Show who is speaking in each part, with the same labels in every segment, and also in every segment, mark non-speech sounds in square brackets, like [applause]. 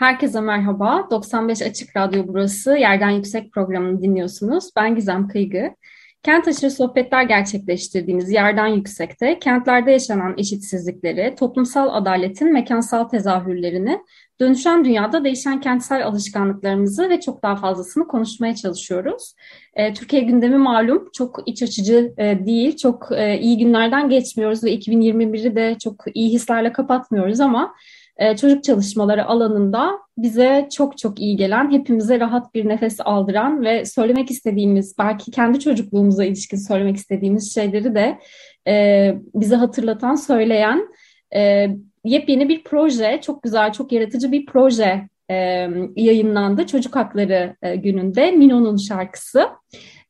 Speaker 1: Herkese merhaba. 95 Açık Radyo burası. Yerden Yüksek programını dinliyorsunuz. Ben Gizem Kıygı. Kent aşırı sohbetler gerçekleştirdiğimiz Yerden Yüksek'te kentlerde yaşanan eşitsizlikleri, toplumsal adaletin mekansal tezahürlerini, dönüşen dünyada değişen kentsel alışkanlıklarımızı ve çok daha fazlasını konuşmaya çalışıyoruz. E, Türkiye gündemi malum çok iç açıcı e, değil, çok e, iyi günlerden geçmiyoruz ve 2021'i de çok iyi hislerle kapatmıyoruz ama e, çocuk çalışmaları alanında bize çok çok iyi gelen, hepimize rahat bir nefes aldıran ve söylemek istediğimiz, belki kendi çocukluğumuza ilişkin söylemek istediğimiz şeyleri de e, bize hatırlatan, söyleyen e, yepyeni bir proje, çok güzel, çok yaratıcı bir proje e, yayınlandı Çocuk Hakları e, gününde. Mino'nun şarkısı.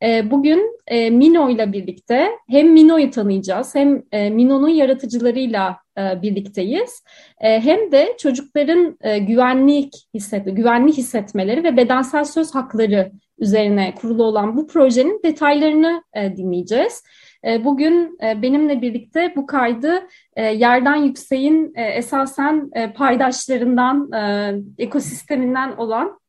Speaker 1: E, bugün e, Mino ile birlikte hem Mino'yu tanıyacağız hem e, Mino'nun yaratıcılarıyla birlikteyiz. E, hem de çocukların e, güvenlik hisset, güvenli hissetmeleri ve bedensel söz hakları üzerine kurulu olan bu projenin detaylarını dinleyeceğiz. Bugün benimle birlikte bu kaydı yerden yükseğin esasen paydaşlarından, ekosisteminden olan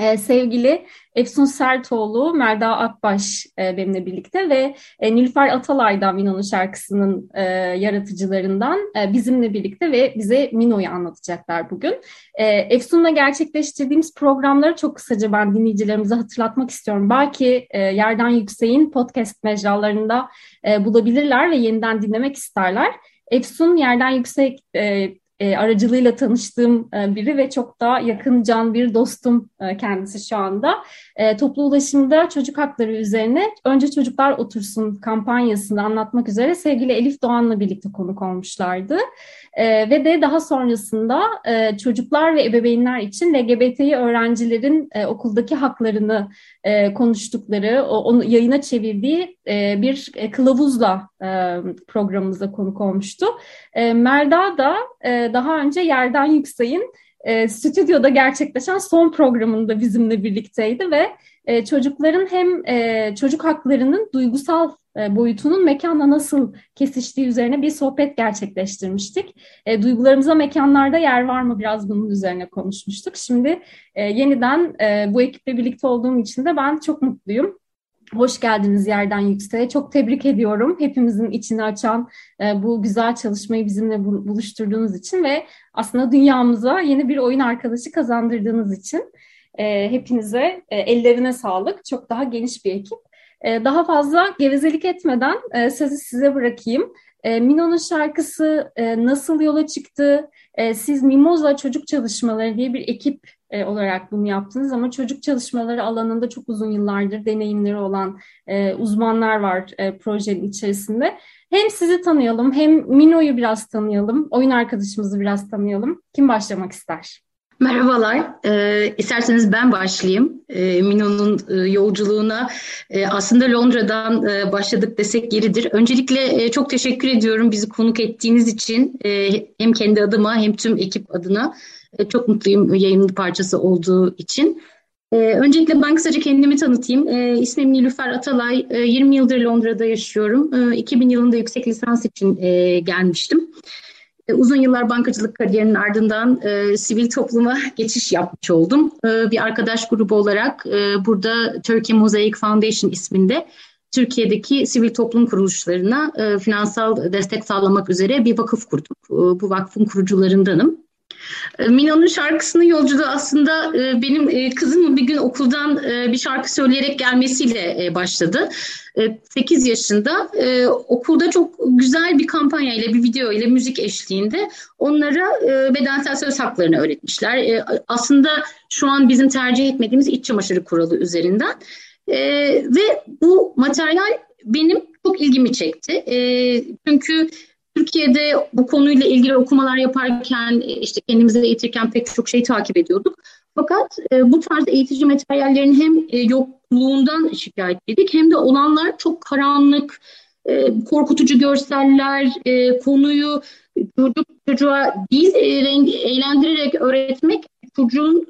Speaker 1: ee, sevgili Efsun Sertoğlu, Melda Akbaş e, benimle birlikte ve e, Nilüfer Atalay'dan Mino'nun şarkısının e, yaratıcılarından e, bizimle birlikte ve bize Mino'yu anlatacaklar bugün. E, Efsun'la gerçekleştirdiğimiz programları çok kısaca ben dinleyicilerimize hatırlatmak istiyorum. Belki e, Yerden Yüksek'in podcast mecralarında e, bulabilirler ve yeniden dinlemek isterler. Efsun Yerden Yüksek e, e, aracılığıyla tanıştığım e, biri ve çok daha yakın can bir dostum e, kendisi şu anda. E, toplu ulaşımda çocuk hakları üzerine Önce Çocuklar Otursun kampanyasını anlatmak üzere sevgili Elif Doğan'la birlikte konuk olmuşlardı. E, ve de daha sonrasında e, çocuklar ve ebeveynler için LGBTİ öğrencilerin e, okuldaki haklarını e, konuştukları, o, onu yayına çevirdiği e, bir e, kılavuzla e, programımıza konuk olmuştu. E, Melda da daha önce Yerden Yüksek'in stüdyoda gerçekleşen son programında bizimle birlikteydi ve çocukların hem çocuk haklarının duygusal boyutunun mekanla nasıl kesiştiği üzerine bir sohbet gerçekleştirmiştik. Duygularımıza mekanlarda yer var mı biraz bunun üzerine konuşmuştuk. Şimdi yeniden bu ekiple birlikte olduğum için de ben çok mutluyum. Hoş geldiniz Yerden Yüksek'e. Çok tebrik ediyorum. Hepimizin içini açan e, bu güzel çalışmayı bizimle buluşturduğunuz için ve aslında dünyamıza yeni bir oyun arkadaşı kazandırdığınız için e, hepinize e, ellerine sağlık. Çok daha geniş bir ekip. E, daha fazla gevezelik etmeden e, sözü size bırakayım. E, Mino'nun şarkısı e, nasıl yola çıktı? E, siz Mimoza Çocuk Çalışmaları diye bir ekip e, olarak bunu yaptınız ama çocuk çalışmaları alanında çok uzun yıllardır deneyimleri olan e, uzmanlar var e, projenin içerisinde. Hem sizi tanıyalım hem Mino'yu biraz tanıyalım, oyun arkadaşımızı biraz tanıyalım. Kim başlamak ister?
Speaker 2: Merhabalar. Ee, isterseniz ben başlayayım. Ee, Mino'nun e, yolculuğuna e, aslında Londra'dan e, başladık desek yeridir. Öncelikle e, çok teşekkür ediyorum bizi konuk ettiğiniz için. E, hem kendi adıma hem tüm ekip adına. E, çok mutluyum yayının parçası olduğu için. E, öncelikle ben kısaca kendimi tanıtayım. E, ismim Nilüfer Atalay. E, 20 yıldır Londra'da yaşıyorum. E, 2000 yılında yüksek lisans için e, gelmiştim. E, uzun yıllar bankacılık kariyerinin ardından e, sivil topluma [laughs] geçiş yapmış oldum. E, bir arkadaş grubu olarak e, burada Turkey Mosaic Foundation isminde Türkiye'deki sivil toplum kuruluşlarına e, finansal destek sağlamak üzere bir vakıf kurduk. E, bu vakfın kurucularındanım. E, Mino'nun şarkısının yolculuğu aslında e, benim e, kızımın bir gün okuldan bir şarkı söyleyerek gelmesiyle başladı. 8 yaşında okulda çok güzel bir kampanya ile bir video ile müzik eşliğinde onlara bedensel söz haklarını öğretmişler. Aslında şu an bizim tercih etmediğimiz iç çamaşırı kuralı üzerinden. Ve bu materyal benim çok ilgimi çekti. Çünkü Türkiye'de bu konuyla ilgili okumalar yaparken, işte kendimize eğitirken pek çok şey takip ediyorduk. Fakat e, bu tarz eğitici materyallerin hem e, yokluğundan şikayetliydik hem de olanlar çok karanlık, e, korkutucu görseller, e, konuyu çocuk çocuğa değil e, renk, eğlendirerek öğretmek çocuğun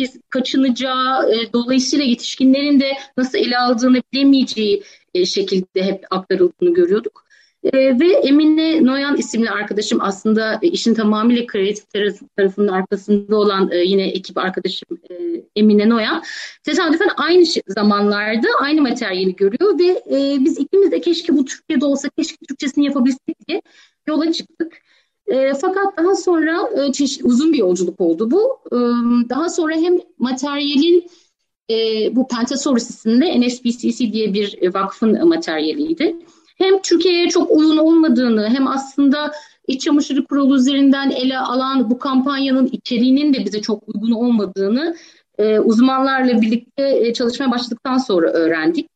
Speaker 2: e, kaçınacağı, e, dolayısıyla yetişkinlerin de nasıl ele aldığını bilemeyeceği e, şekilde hep aktarıldığını görüyorduk. E, ve Emine Noyan isimli arkadaşım aslında e, işin tamamıyla kreatif tarafının arkasında olan e, yine ekip arkadaşım e, Emine Noyan tesadüfen aynı zamanlarda aynı materyali görüyor ve e, biz ikimiz de keşke bu Türkiye'de olsa, keşke Türkçesini yapabilsek diye yola çıktık. E, fakat daha sonra e, çeşit, uzun bir yolculuk oldu bu. E, daha sonra hem materyalin e, bu Pentasaurus isimli NSPCC diye bir vakfın materyaliydi hem Türkiye'ye çok uygun olmadığını hem aslında iç çamaşırı kuralı üzerinden ele alan bu kampanyanın içeriğinin de bize çok uygun olmadığını e, uzmanlarla birlikte e, çalışmaya başladıktan sonra öğrendik.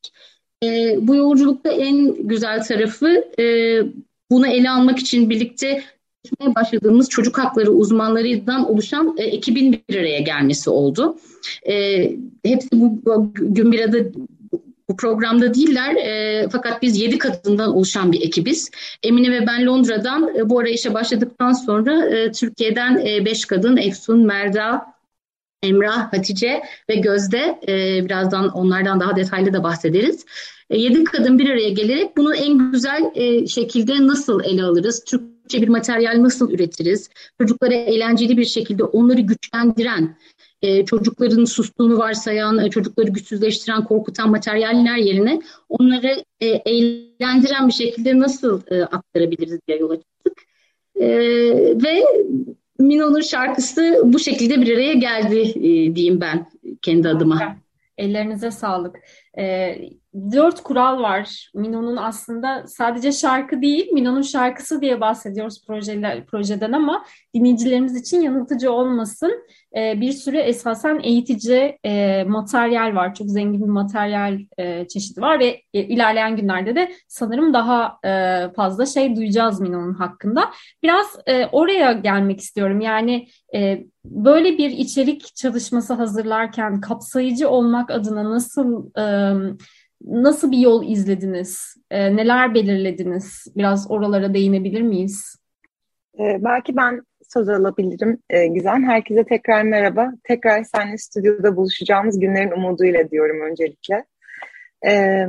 Speaker 2: E, bu yolculukta en güzel tarafı e, bunu ele almak için birlikte çalışmaya başladığımız çocuk hakları uzmanlarından oluşan e, ekibin bir araya gelmesi oldu. E, hepsi bu, bu gün bir arada bu programda değiller e, fakat biz yedi kadından oluşan bir ekibiz. Emine ve ben Londra'dan e, bu arayışa başladıktan sonra e, Türkiye'den e, beş kadın Efsun, Merda, Emrah, Hatice ve Gözde e, birazdan onlardan daha detaylı da bahsederiz. E, yedi kadın bir araya gelerek bunu en güzel e, şekilde nasıl ele alırız? Türkçe bir materyal nasıl üretiriz? Çocuklara eğlenceli bir şekilde onları güçlendiren, e, çocukların sustuğunu varsayan, e, çocukları güçsüzleştiren, korkutan materyaller yerine onları e, eğlendiren bir şekilde nasıl e, aktarabiliriz diye yola çıktık. E, ve Mino'nun şarkısı bu şekilde bir araya geldi e, diyeyim ben kendi adıma.
Speaker 1: Ellerinize sağlık. E, dört kural var. Mino'nun aslında sadece şarkı değil, Mino'nun şarkısı diye bahsediyoruz projeler, projeden ama dinleyicilerimiz için yanıltıcı olmasın. E, bir sürü esasen eğitici e, materyal var. Çok zengin bir materyal e, çeşidi var ve e, ilerleyen günlerde de sanırım daha e, fazla şey duyacağız Mino'nun hakkında. Biraz e, oraya gelmek istiyorum. Yani e, böyle bir içerik çalışması hazırlarken kapsayıcı olmak adına nasıl... E, Nasıl bir yol izlediniz? E, neler belirlediniz? Biraz oralara değinebilir miyiz?
Speaker 3: Ee, belki ben söz alabilirim e, Gizem. Herkese tekrar merhaba. Tekrar seninle stüdyoda buluşacağımız günlerin umuduyla diyorum öncelikle. Ee,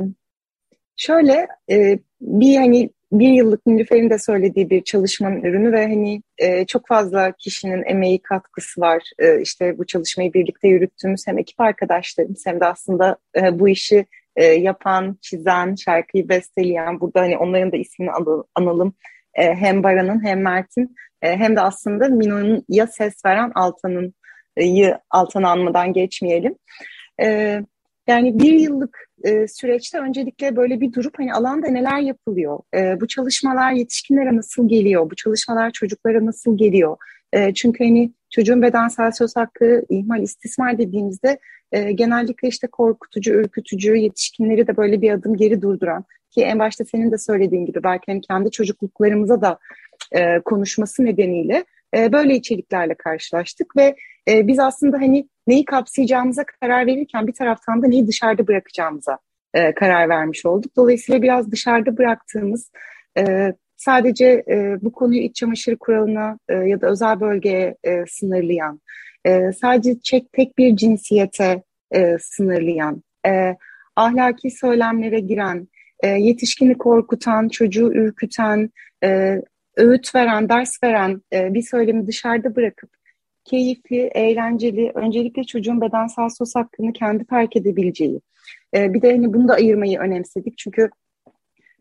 Speaker 3: şöyle e, bir hani bir yıllık Nilüfer'in de söylediği bir çalışmanın ürünü ve hani e, çok fazla kişinin emeği katkısı var. E, işte bu çalışmayı birlikte yürüttüğümüz hem ekip arkadaşlarımız hem de aslında e, bu işi e, yapan, çizen, şarkıyı besteleyen, burada hani onların da ismini analım. E, hem Baran'ın hem Mert'in e, hem de aslında Mino'nun ya ses veren Altan'ın e, Altan anmadan geçmeyelim. E, yani bir yıllık e, süreçte öncelikle böyle bir durup hani alanda neler yapılıyor? E, bu çalışmalar yetişkinlere nasıl geliyor? Bu çalışmalar çocuklara nasıl geliyor? E, çünkü hani çocuğun bedensel söz hakkı, ihmal, istismar dediğimizde e, genellikle işte korkutucu, ürkütücü, yetişkinleri de böyle bir adım geri durduran ki en başta senin de söylediğin gibi belki hani kendi çocukluklarımıza da e, konuşması nedeniyle e, böyle içeriklerle karşılaştık ve e, biz aslında hani neyi kapsayacağımıza karar verirken bir taraftan da neyi dışarıda bırakacağımıza e, karar vermiş olduk. Dolayısıyla biraz dışarıda bıraktığımız e, sadece e, bu konuyu iç çamaşır kuralına e, ya da özel bölgeye e, sınırlayan, e, sadece çek, tek bir cinsiyete e, sınırlayan, e, ahlaki söylemlere giren, e, yetişkini korkutan, çocuğu ürküten, e, öğüt veren, ders veren e, bir söylemi dışarıda bırakıp keyifli, eğlenceli, öncelikle çocuğun bedensel sos hakkını kendi fark edebileceği. E, bir de hani bunu da ayırmayı önemsedik. Çünkü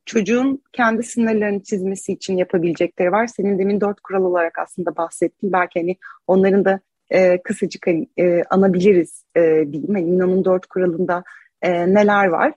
Speaker 3: çocuğun kendi sınırlarını çizmesi için yapabilecekleri var. Senin demin dört kural olarak aslında bahsettin. Belki hani onların da e, kısacık hani, e, anabiliriz e, diyeyim. Hani Mino'nun dört kuralında e, neler var?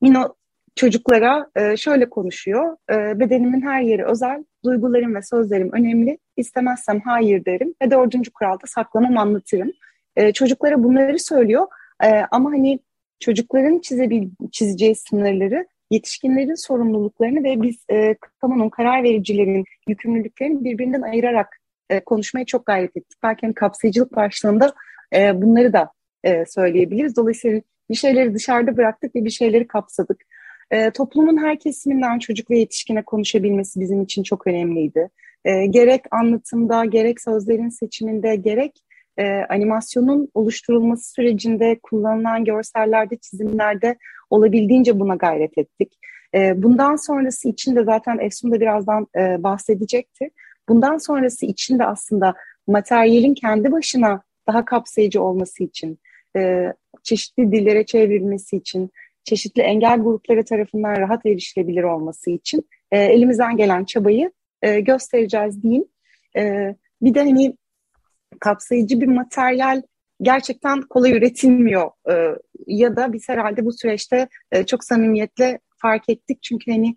Speaker 3: Mino çocuklara e, şöyle konuşuyor. E, bedenimin her yeri özel, duygularım ve sözlerim önemli. İstemezsem hayır derim ve dördüncü kuralda saklamam anlatırım. E, çocuklara bunları söylüyor e, ama hani çocukların çizebil çizeceği sınırları yetişkinlerin sorumluluklarını ve biz e, kamunun, karar vericilerin yükümlülüklerini birbirinden ayırarak e, konuşmaya çok gayret ettik. Belki hani kapsayıcılık başlığında e, bunları da e, söyleyebiliriz. Dolayısıyla bir şeyleri dışarıda bıraktık ve bir şeyleri kapsadık. E, toplumun her kesiminden çocuk ve yetişkine konuşabilmesi bizim için çok önemliydi. E, gerek anlatımda, gerek sözlerin seçiminde, gerek e, animasyonun oluşturulması sürecinde kullanılan görsellerde, çizimlerde olabildiğince buna gayret ettik. E, bundan sonrası için de zaten Efsun da birazdan e, bahsedecektir. Bundan sonrası için de aslında materyalin kendi başına daha kapsayıcı olması için, e, çeşitli dillere çevrilmesi için, çeşitli engel grupları tarafından rahat erişilebilir olması için e, elimizden gelen çabayı e, göstereceğiz diyeyim. E, bir de hani kapsayıcı bir materyal gerçekten kolay üretilmiyor e, ya da biz herhalde bu süreçte e, çok samimiyetle fark ettik çünkü hani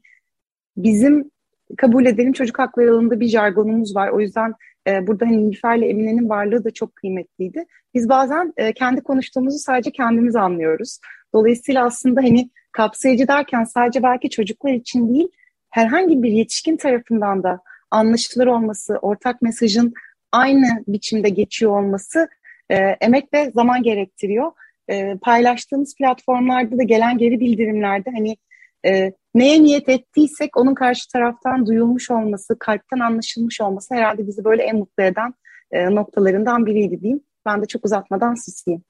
Speaker 3: bizim kabul edelim çocuk hakları alanında bir jargonumuz var. O yüzden e, burada hani Nilüfer ile Emine'nin varlığı da çok kıymetliydi. Biz bazen e, kendi konuştuğumuzu sadece kendimiz anlıyoruz. Dolayısıyla aslında hani kapsayıcı derken sadece belki çocuklar için değil, herhangi bir yetişkin tarafından da anlaşılır olması, ortak mesajın aynı biçimde geçiyor olması e, emek ve zaman gerektiriyor. E, paylaştığımız platformlarda da gelen geri bildirimlerde hani e, neye niyet ettiysek onun karşı taraftan duyulmuş olması, kalpten anlaşılmış olması herhalde bizi böyle en mutlu eden e, noktalarından biriydi diyeyim. Ben de çok uzatmadan susayım.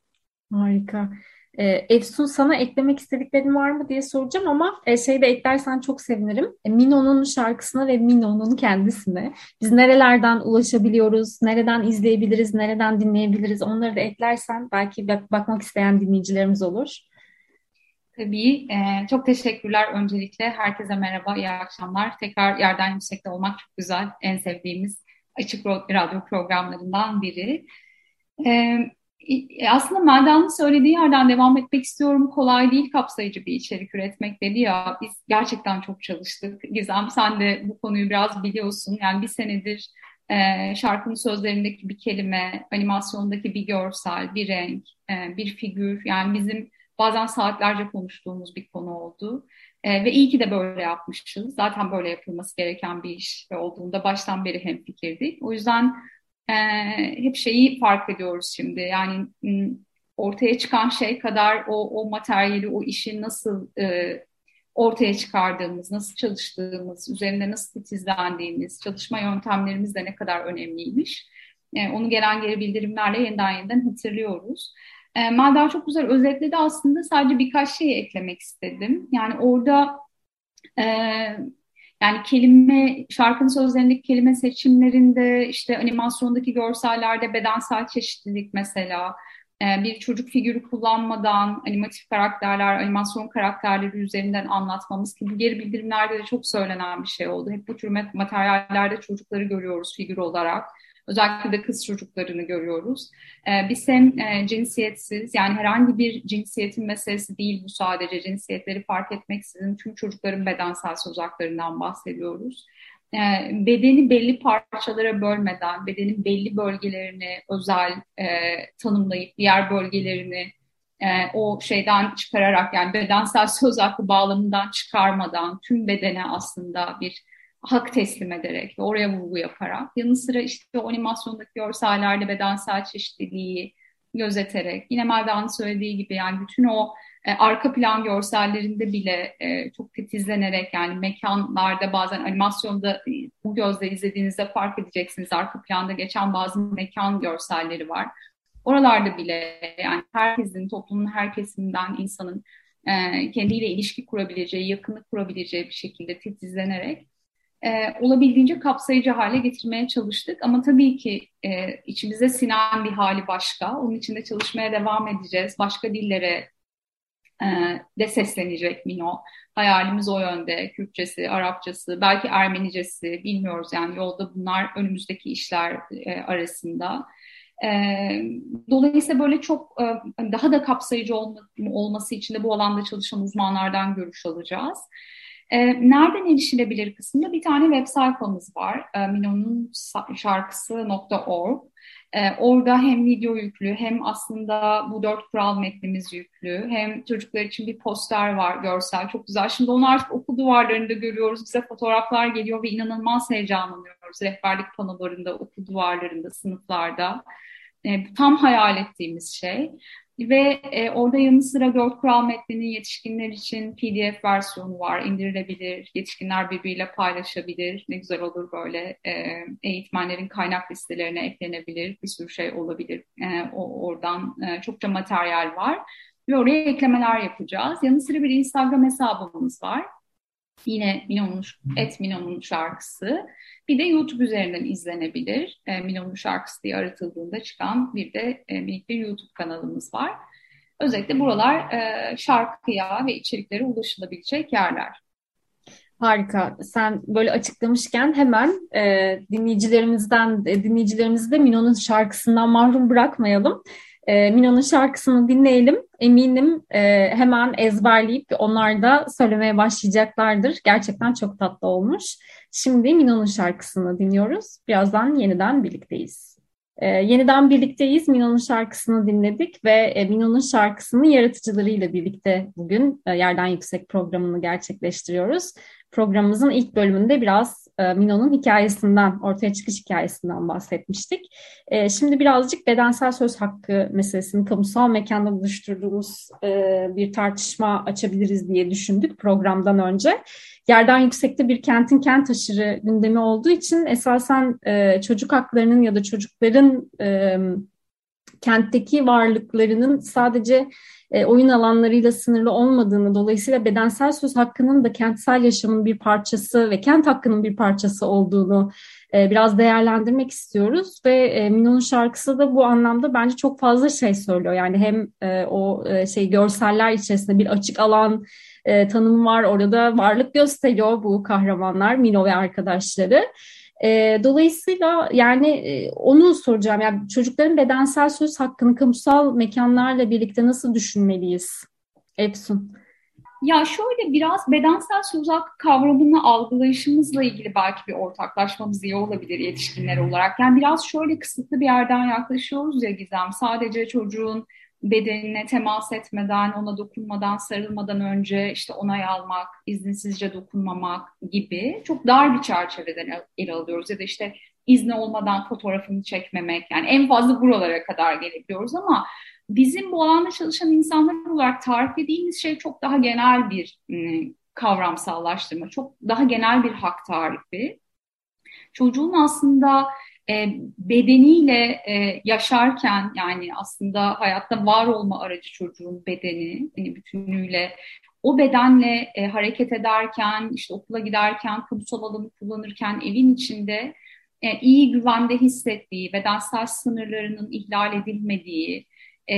Speaker 1: Harika. E, Efsun sana eklemek istediklerin var mı diye soracağım ama e, şey de eklersen çok sevinirim. E, Mino'nun şarkısına ve Mino'nun kendisine biz nerelerden ulaşabiliyoruz, nereden izleyebiliriz, nereden dinleyebiliriz onları da eklersen belki bak bakmak isteyen dinleyicilerimiz olur.
Speaker 4: Tabii. E, çok teşekkürler öncelikle. Herkese merhaba, iyi akşamlar. Tekrar yerden yüksekte olmak çok güzel. En sevdiğimiz açık radyo programlarından biri. E, aslında Melda'nın söylediği yerden devam etmek istiyorum. Kolay değil kapsayıcı bir içerik üretmek dedi ya. Biz gerçekten çok çalıştık. Gizem sen de bu konuyu biraz biliyorsun. Yani bir senedir e, şarkının sözlerindeki bir kelime, animasyondaki bir görsel, bir renk, e, bir figür. Yani bizim bazen saatlerce konuştuğumuz bir konu oldu. E, ve iyi ki de böyle yapmışız. Zaten böyle yapılması gereken bir iş olduğunda baştan beri hemfikirdik. O yüzden e, hep şeyi fark ediyoruz şimdi. Yani ortaya çıkan şey kadar o, o materyali, o işi nasıl e, ortaya çıkardığımız, nasıl çalıştığımız, üzerinde nasıl titizlendiğimiz, çalışma yöntemlerimiz de ne kadar önemliymiş. E, onu gelen geri bildirimlerle yeniden yeniden hatırlıyoruz. E, Melda çok güzel özetledi aslında sadece birkaç şey eklemek istedim. Yani orada e, yani kelime, şarkının sözlerindeki kelime seçimlerinde, işte animasyondaki görsellerde bedensel çeşitlilik mesela, e, bir çocuk figürü kullanmadan animatif karakterler, animasyon karakterleri üzerinden anlatmamız ki bu geri bildirimlerde de çok söylenen bir şey oldu. Hep bu tür materyallerde çocukları görüyoruz figür olarak. Özellikle de kız çocuklarını görüyoruz. E, biz hem e, cinsiyetsiz yani herhangi bir cinsiyetin meselesi değil bu sadece cinsiyetleri fark etmeksizin tüm çocukların bedensel söz haklarından bahsediyoruz. E, bedeni belli parçalara bölmeden, bedenin belli bölgelerini özel e, tanımlayıp diğer bölgelerini e, o şeyden çıkararak yani bedensel söz hakkı bağlamından çıkarmadan tüm bedene aslında bir hak teslim ederek ve oraya vurgu yaparak yanı sıra işte o animasyondaki görsellerde bedensel çeşitliliği gözeterek yine Melda'nın söylediği gibi yani bütün o e, arka plan görsellerinde bile e, çok titizlenerek yani mekanlarda bazen animasyonda e, bu gözle izlediğinizde fark edeceksiniz arka planda geçen bazı mekan görselleri var. Oralarda bile yani herkesin, toplumun her kesiminden insanın e, kendiyle ilişki kurabileceği, yakınlık kurabileceği bir şekilde titizlenerek e, olabildiğince kapsayıcı hale getirmeye çalıştık. Ama tabii ki e, içimize sinen bir hali başka. Onun için de çalışmaya devam edeceğiz. Başka dillere e, de seslenecek Mino. Hayalimiz o yönde. Kürtçesi, Arapçası, belki Ermenicesi bilmiyoruz yani yolda bunlar önümüzdeki işler e, arasında. E, dolayısıyla böyle çok e, daha da kapsayıcı olma, olması için de bu alanda çalışan uzmanlardan görüş alacağız. E, nereden erişilebilir kısmında bir tane web sayfamız var. E, Mino'nun şarkısı.org. Ee, orada hem video yüklü hem aslında bu dört kural metnimiz yüklü. Hem çocuklar için bir poster var görsel çok güzel. Şimdi onu artık okul duvarlarında görüyoruz. Bize fotoğraflar geliyor ve inanılmaz heyecanlanıyoruz. Rehberlik panolarında, okul duvarlarında, sınıflarda. Ee, tam hayal ettiğimiz şey. Ve e, orada yanı sıra dört kural metninin yetişkinler için PDF versiyonu var, indirilebilir, yetişkinler birbiriyle paylaşabilir. Ne güzel olur böyle e, eğitmenlerin kaynak listelerine eklenebilir, bir sürü şey olabilir. E, o, oradan e, çokça materyal var ve oraya eklemeler yapacağız. Yanı sıra bir Instagram hesabımız var. Yine Mino'nun, Et Mino'nun şarkısı. Bir de YouTube üzerinden izlenebilir. E, Mino'nun şarkısı diye aratıldığında çıkan bir de e, minik bir YouTube kanalımız var. Özellikle buralar e, şarkıya ve içeriklere ulaşılabilecek yerler.
Speaker 1: Harika. Sen böyle açıklamışken hemen e, dinleyicilerimizden e, dinleyicilerimizi de Mino'nun şarkısından mahrum bırakmayalım. E, Mino'nun şarkısını dinleyelim. Eminim e, hemen ezberleyip onlar da söylemeye başlayacaklardır. Gerçekten çok tatlı olmuş. Şimdi Mino'nun şarkısını dinliyoruz. Birazdan yeniden birlikteyiz. E, yeniden birlikteyiz. Mino'nun şarkısını dinledik ve e, Mino'nun şarkısının yaratıcılarıyla birlikte bugün e, Yerden Yüksek programını gerçekleştiriyoruz. Programımızın ilk bölümünde biraz e, Mino'nun hikayesinden, ortaya çıkış hikayesinden bahsetmiştik. E, şimdi birazcık bedensel söz hakkı meselesini kamusal mekanda buluşturduğumuz e, bir tartışma açabiliriz diye düşündük programdan önce. Yerden yüksekte bir kentin kent aşırı gündemi olduğu için esasen çocuk haklarının ya da çocukların kentteki varlıklarının sadece e, oyun alanlarıyla sınırlı olmadığını, dolayısıyla bedensel söz hakkının da kentsel yaşamın bir parçası ve kent hakkının bir parçası olduğunu e, biraz değerlendirmek istiyoruz ve e, Mino'nun şarkısı da bu anlamda bence çok fazla şey söylüyor. Yani hem e, o e, şey görseller içerisinde bir açık alan e, tanımı var, orada varlık gösteriyor bu kahramanlar, Mino ve arkadaşları. E, dolayısıyla yani e, onu soracağım. Yani çocukların bedensel söz hakkını kamusal mekanlarla birlikte nasıl düşünmeliyiz? Efsun.
Speaker 4: Ya şöyle biraz bedensel söz hakkı kavramını algılayışımızla ilgili belki bir ortaklaşmamız iyi olabilir yetişkinler olarak. Yani biraz şöyle kısıtlı bir yerden yaklaşıyoruz ya Gizem. Sadece çocuğun bedenine temas etmeden, ona dokunmadan, sarılmadan önce işte onay almak, izninsizce dokunmamak gibi çok dar bir çerçeveden ele alıyoruz. Ya da işte izni olmadan fotoğrafını çekmemek yani en fazla buralara kadar gelebiliyoruz ama bizim bu alanda çalışan insanlar olarak tarif ettiğimiz şey çok daha genel bir ıı, kavramsallaştırma, çok daha genel bir hak tarifi. Çocuğun aslında e, bedeniyle e, yaşarken yani aslında hayatta var olma aracı çocuğun bedeni yani bütünüyle o bedenle e, hareket ederken işte okula giderken kamusal alanı kullanırken evin içinde e, iyi güvende hissettiği bedensel sınırlarının ihlal edilmediği e,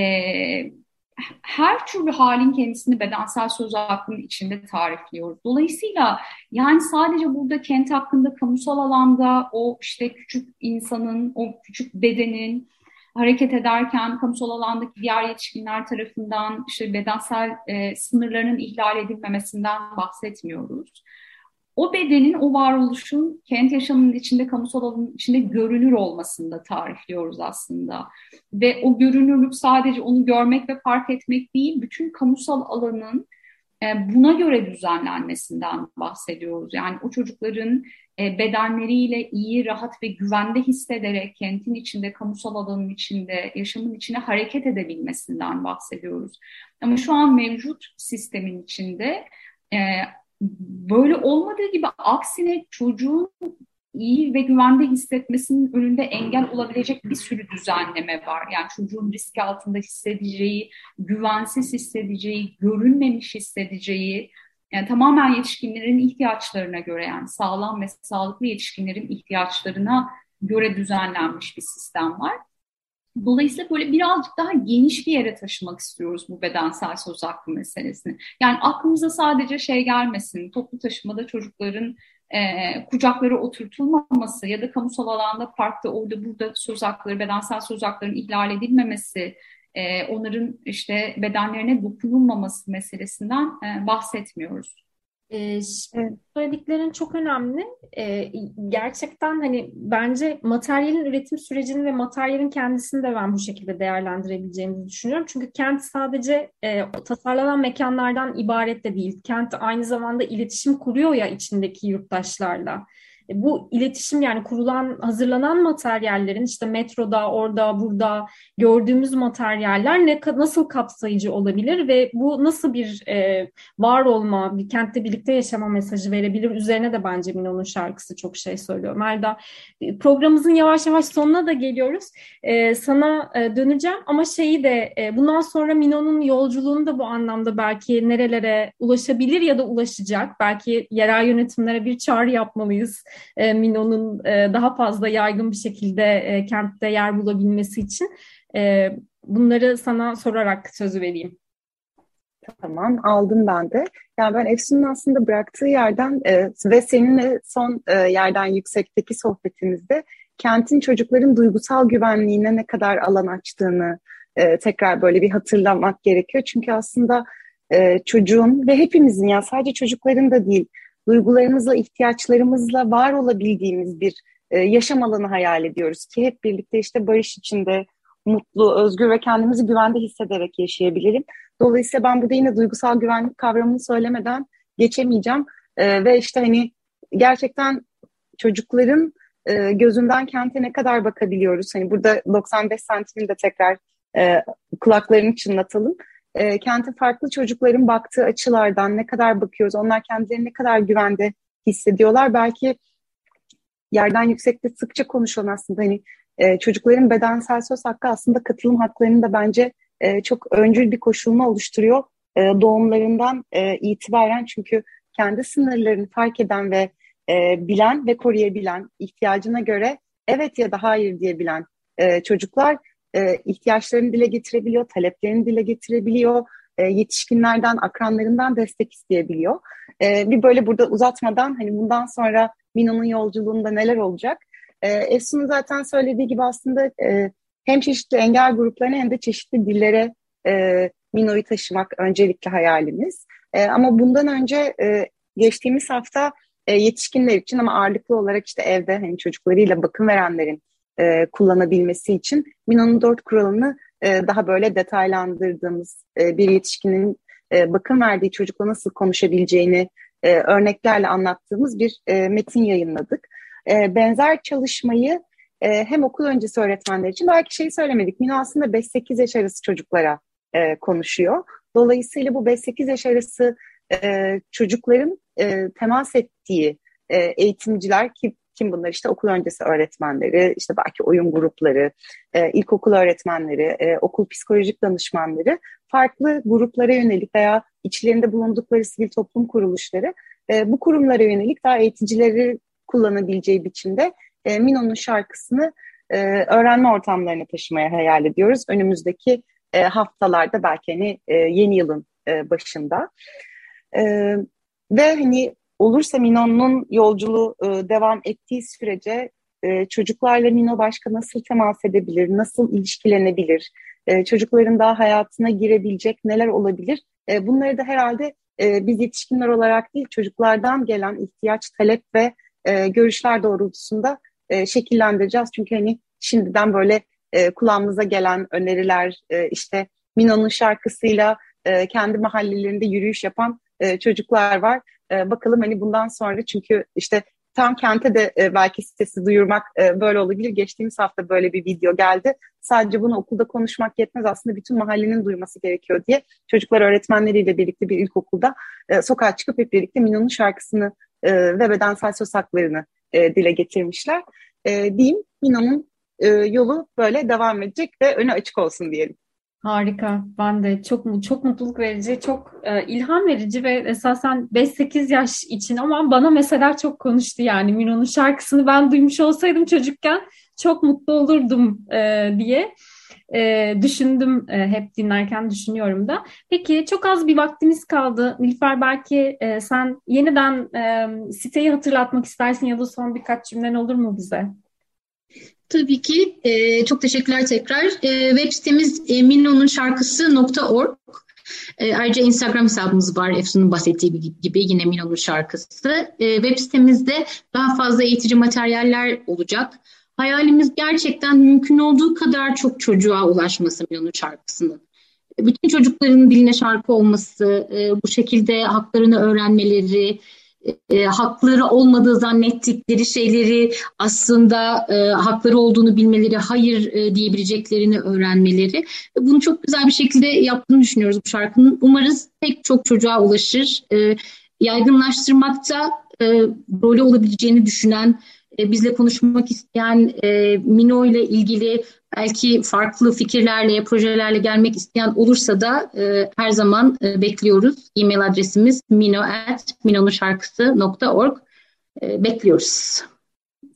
Speaker 4: her türlü halin kendisini bedensel söz hakkının içinde tarifliyoruz. Dolayısıyla yani sadece burada kent hakkında kamusal alanda o işte küçük insanın, o küçük bedenin hareket ederken kamusal alandaki diğer yetişkinler tarafından işte bedensel e, sınırlarının ihlal edilmemesinden bahsetmiyoruz o bedenin, o varoluşun kent yaşamının içinde, kamusal alanın içinde görünür olmasını da tarifliyoruz aslında. Ve o görünürlük sadece onu görmek ve fark etmek değil, bütün kamusal alanın e, buna göre düzenlenmesinden bahsediyoruz. Yani o çocukların e, bedenleriyle iyi, rahat ve güvende hissederek kentin içinde, kamusal alanın içinde, yaşamın içine hareket edebilmesinden bahsediyoruz. Ama şu an mevcut sistemin içinde e, böyle olmadığı gibi aksine çocuğun iyi ve güvende hissetmesinin önünde engel olabilecek bir sürü düzenleme var. Yani çocuğun risk altında hissedeceği, güvensiz hissedeceği, görünmemiş hissedeceği, yani tamamen yetişkinlerin ihtiyaçlarına göre yani sağlam ve sağlıklı yetişkinlerin ihtiyaçlarına göre düzenlenmiş bir sistem var. Dolayısıyla böyle birazcık daha geniş bir yere taşımak istiyoruz bu bedensel söz hakkı meselesini. Yani aklımıza sadece şey gelmesin, toplu taşımada çocukların e, kucakları oturtulmaması ya da kamusal alanda parkta orada burada söz hakları, bedensel söz haklarının ihlal edilmemesi, e, onların işte bedenlerine dokunulmaması meselesinden e, bahsetmiyoruz.
Speaker 1: Ee, söylediklerin çok önemli. Ee, gerçekten hani bence materyalin üretim sürecini ve materyalin kendisini de ben bu şekilde değerlendirebileceğimizi düşünüyorum. Çünkü kent sadece e, tasarlanan mekanlardan ibaret de değil. Kent aynı zamanda iletişim kuruyor ya içindeki yurttaşlarla. E, bu iletişim yani kurulan, hazırlanan materyallerin işte metroda, orada, burada gördüğümüz materyaller ne nasıl kapsayıcı olabilir ve bu nasıl bir e, var olma, bir kentte birlikte yaşama mesajı verebilir? Üzerine de bence Mino'nun şarkısı çok şey söylüyor. Melda, e, programımızın yavaş yavaş sonuna da geliyoruz. E, sana e, döneceğim ama şeyi de e, bundan sonra Mino'nun yolculuğunu da bu anlamda belki nerelere ulaşabilir ya da ulaşacak. Belki yerel yönetimlere bir çağrı yapmalıyız e, Mino'nun e, daha fazla yaygın bir şekilde e, kentte yer bulabilmesi için e, bunları sana sorarak sözü vereyim.
Speaker 3: Tamam aldım ben de. Yani ben Efsun'un aslında bıraktığı yerden e, ve seninle son e, yerden yüksekteki sohbetimizde kentin çocukların duygusal güvenliğine ne kadar alan açtığını e, tekrar böyle bir hatırlamak gerekiyor. Çünkü aslında e, çocuğun ve hepimizin ya sadece çocukların da değil duygularımızla, ihtiyaçlarımızla var olabildiğimiz bir e, yaşam alanı hayal ediyoruz ki hep birlikte işte barış içinde mutlu, özgür ve kendimizi güvende hissederek yaşayabilelim. Dolayısıyla ben burada yine duygusal güvenlik kavramını söylemeden geçemeyeceğim. E, ve işte hani gerçekten çocukların e, gözünden kente ne kadar bakabiliyoruz? Hani burada 95 santimin de tekrar e, kulaklarını çınlatalım e, kente farklı çocukların baktığı açılardan ne kadar bakıyoruz, onlar kendilerini ne kadar güvende hissediyorlar. Belki yerden yüksekte sıkça konuşulan aslında hani e, çocukların bedensel söz hakkı aslında katılım haklarını da bence e, çok öncül bir koşulma oluşturuyor e, doğumlarından e, itibaren çünkü kendi sınırlarını fark eden ve e, bilen ve koruyabilen ihtiyacına göre evet ya da hayır diyebilen e, çocuklar e, ihtiyaçlarını dile getirebiliyor, taleplerini dile getirebiliyor, e, yetişkinlerden, akranlarından destek isteyebiliyor. E, bir böyle burada uzatmadan hani bundan sonra Mino'nun yolculuğunda neler olacak? E, Efsun'un zaten söylediği gibi aslında e, hem çeşitli engel gruplarına hem de çeşitli dillere e, Mino'yu taşımak öncelikli hayalimiz. E, ama bundan önce e, geçtiğimiz hafta e, yetişkinler için ama ağırlıklı olarak işte evde hani çocuklarıyla bakım verenlerin e, kullanabilmesi için Mina'nın dört kuralını e, daha böyle detaylandırdığımız e, bir yetişkinin e, bakım verdiği çocukla nasıl konuşabileceğini e, örneklerle anlattığımız bir e, metin yayınladık. E, benzer çalışmayı e, hem okul öncesi öğretmenler için belki şeyi söylemedik. Mina aslında 5-8 yaş arası çocuklara e, konuşuyor. Dolayısıyla bu 5-8 yaş arası e, çocukların e, temas ettiği e, eğitimciler ki kim bunlar? İşte okul öncesi öğretmenleri, işte belki oyun grupları, e, ilkokul öğretmenleri, e, okul psikolojik danışmanları farklı gruplara yönelik veya içlerinde bulundukları sivil toplum kuruluşları e, bu kurumlara yönelik daha eğiticileri kullanabileceği biçimde e, Mino'nun şarkısını e, öğrenme ortamlarına taşımaya hayal ediyoruz. Önümüzdeki e, haftalarda belki hani e, yeni yılın e, başında. E, ve hani olursa Mino'nun yolculuğu e, devam ettiği sürece e, çocuklarla Mino başka nasıl temas edebilir, nasıl ilişkilenebilir, e, çocukların daha hayatına girebilecek neler olabilir? E, bunları da herhalde e, biz yetişkinler olarak değil çocuklardan gelen ihtiyaç, talep ve e, görüşler doğrultusunda e, şekillendireceğiz. Çünkü hani şimdiden böyle e, kulağımıza gelen öneriler, e, işte Mino'nun şarkısıyla e, kendi mahallelerinde yürüyüş yapan e, çocuklar var. E, bakalım hani bundan sonra çünkü işte tam kente de e, belki sitesi duyurmak e, böyle olabilir. Geçtiğimiz hafta böyle bir video geldi. Sadece bunu okulda konuşmak yetmez aslında bütün mahallenin duyması gerekiyor diye çocuklar öğretmenleriyle birlikte bir ilkokulda e, sokağa çıkıp hep birlikte Mino'nun şarkısını e, ve bedensel söz haklarını e, dile getirmişler. E, diyeyim Mino'nun e, yolu böyle devam edecek ve önü açık olsun diyelim.
Speaker 1: Harika. Ben de çok çok mutluluk verici, çok e, ilham verici ve esasen 5-8 yaş için ama bana mesela çok konuştu yani Miro'nun şarkısını ben duymuş olsaydım çocukken çok mutlu olurdum e, diye e, düşündüm e, hep dinlerken düşünüyorum da. Peki çok az bir vaktimiz kaldı. Nilüfer belki e, sen yeniden e, siteyi hatırlatmak istersin ya da son birkaç cümlen olur mu bize?
Speaker 2: Tabii ki. E, çok teşekkürler tekrar. E, web sitemiz e, minno'nunşarkısı.org. E, ayrıca Instagram hesabımız var Efsun'un bahsettiği gibi yine Mino'nun şarkısı. E, web sitemizde daha fazla eğitici materyaller olacak. Hayalimiz gerçekten mümkün olduğu kadar çok çocuğa ulaşması Mino'nun şarkısının. Bütün çocukların diline şarkı olması, e, bu şekilde haklarını öğrenmeleri, e, hakları olmadığı zannettikleri şeyleri aslında e, hakları olduğunu bilmeleri, hayır e, diyebileceklerini öğrenmeleri. Bunu çok güzel bir şekilde yaptığını düşünüyoruz bu şarkının. Umarız pek çok çocuğa ulaşır. E, yaygınlaştırmakta e, rolü olabileceğini düşünen, e, bizle konuşmak isteyen, e, Mino ile ilgili belki farklı fikirlerle, projelerle gelmek isteyen olursa da e, her zaman e, bekliyoruz. E-mail adresimiz mino.minonuşarkısı.org e, bekliyoruz.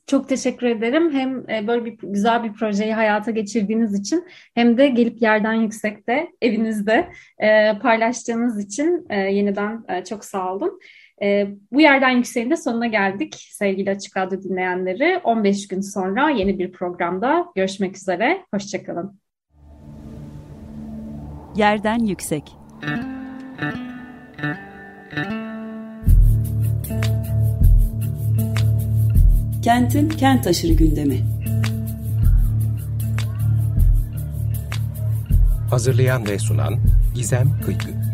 Speaker 1: Çok teşekkür ederim. Hem e, böyle bir güzel bir projeyi hayata geçirdiğiniz için hem de gelip yerden yüksekte evinizde e, paylaştığınız için yeniden çok sağ olun. E, bu yerden yükseğinde sonuna geldik sevgili Açık Radyo dinleyenleri. 15 gün sonra yeni bir programda görüşmek üzere. Hoşçakalın.
Speaker 5: Yerden Yüksek Kentin kent aşırı gündemi.
Speaker 6: Hazırlayan ve sunan Gizem Kıykı.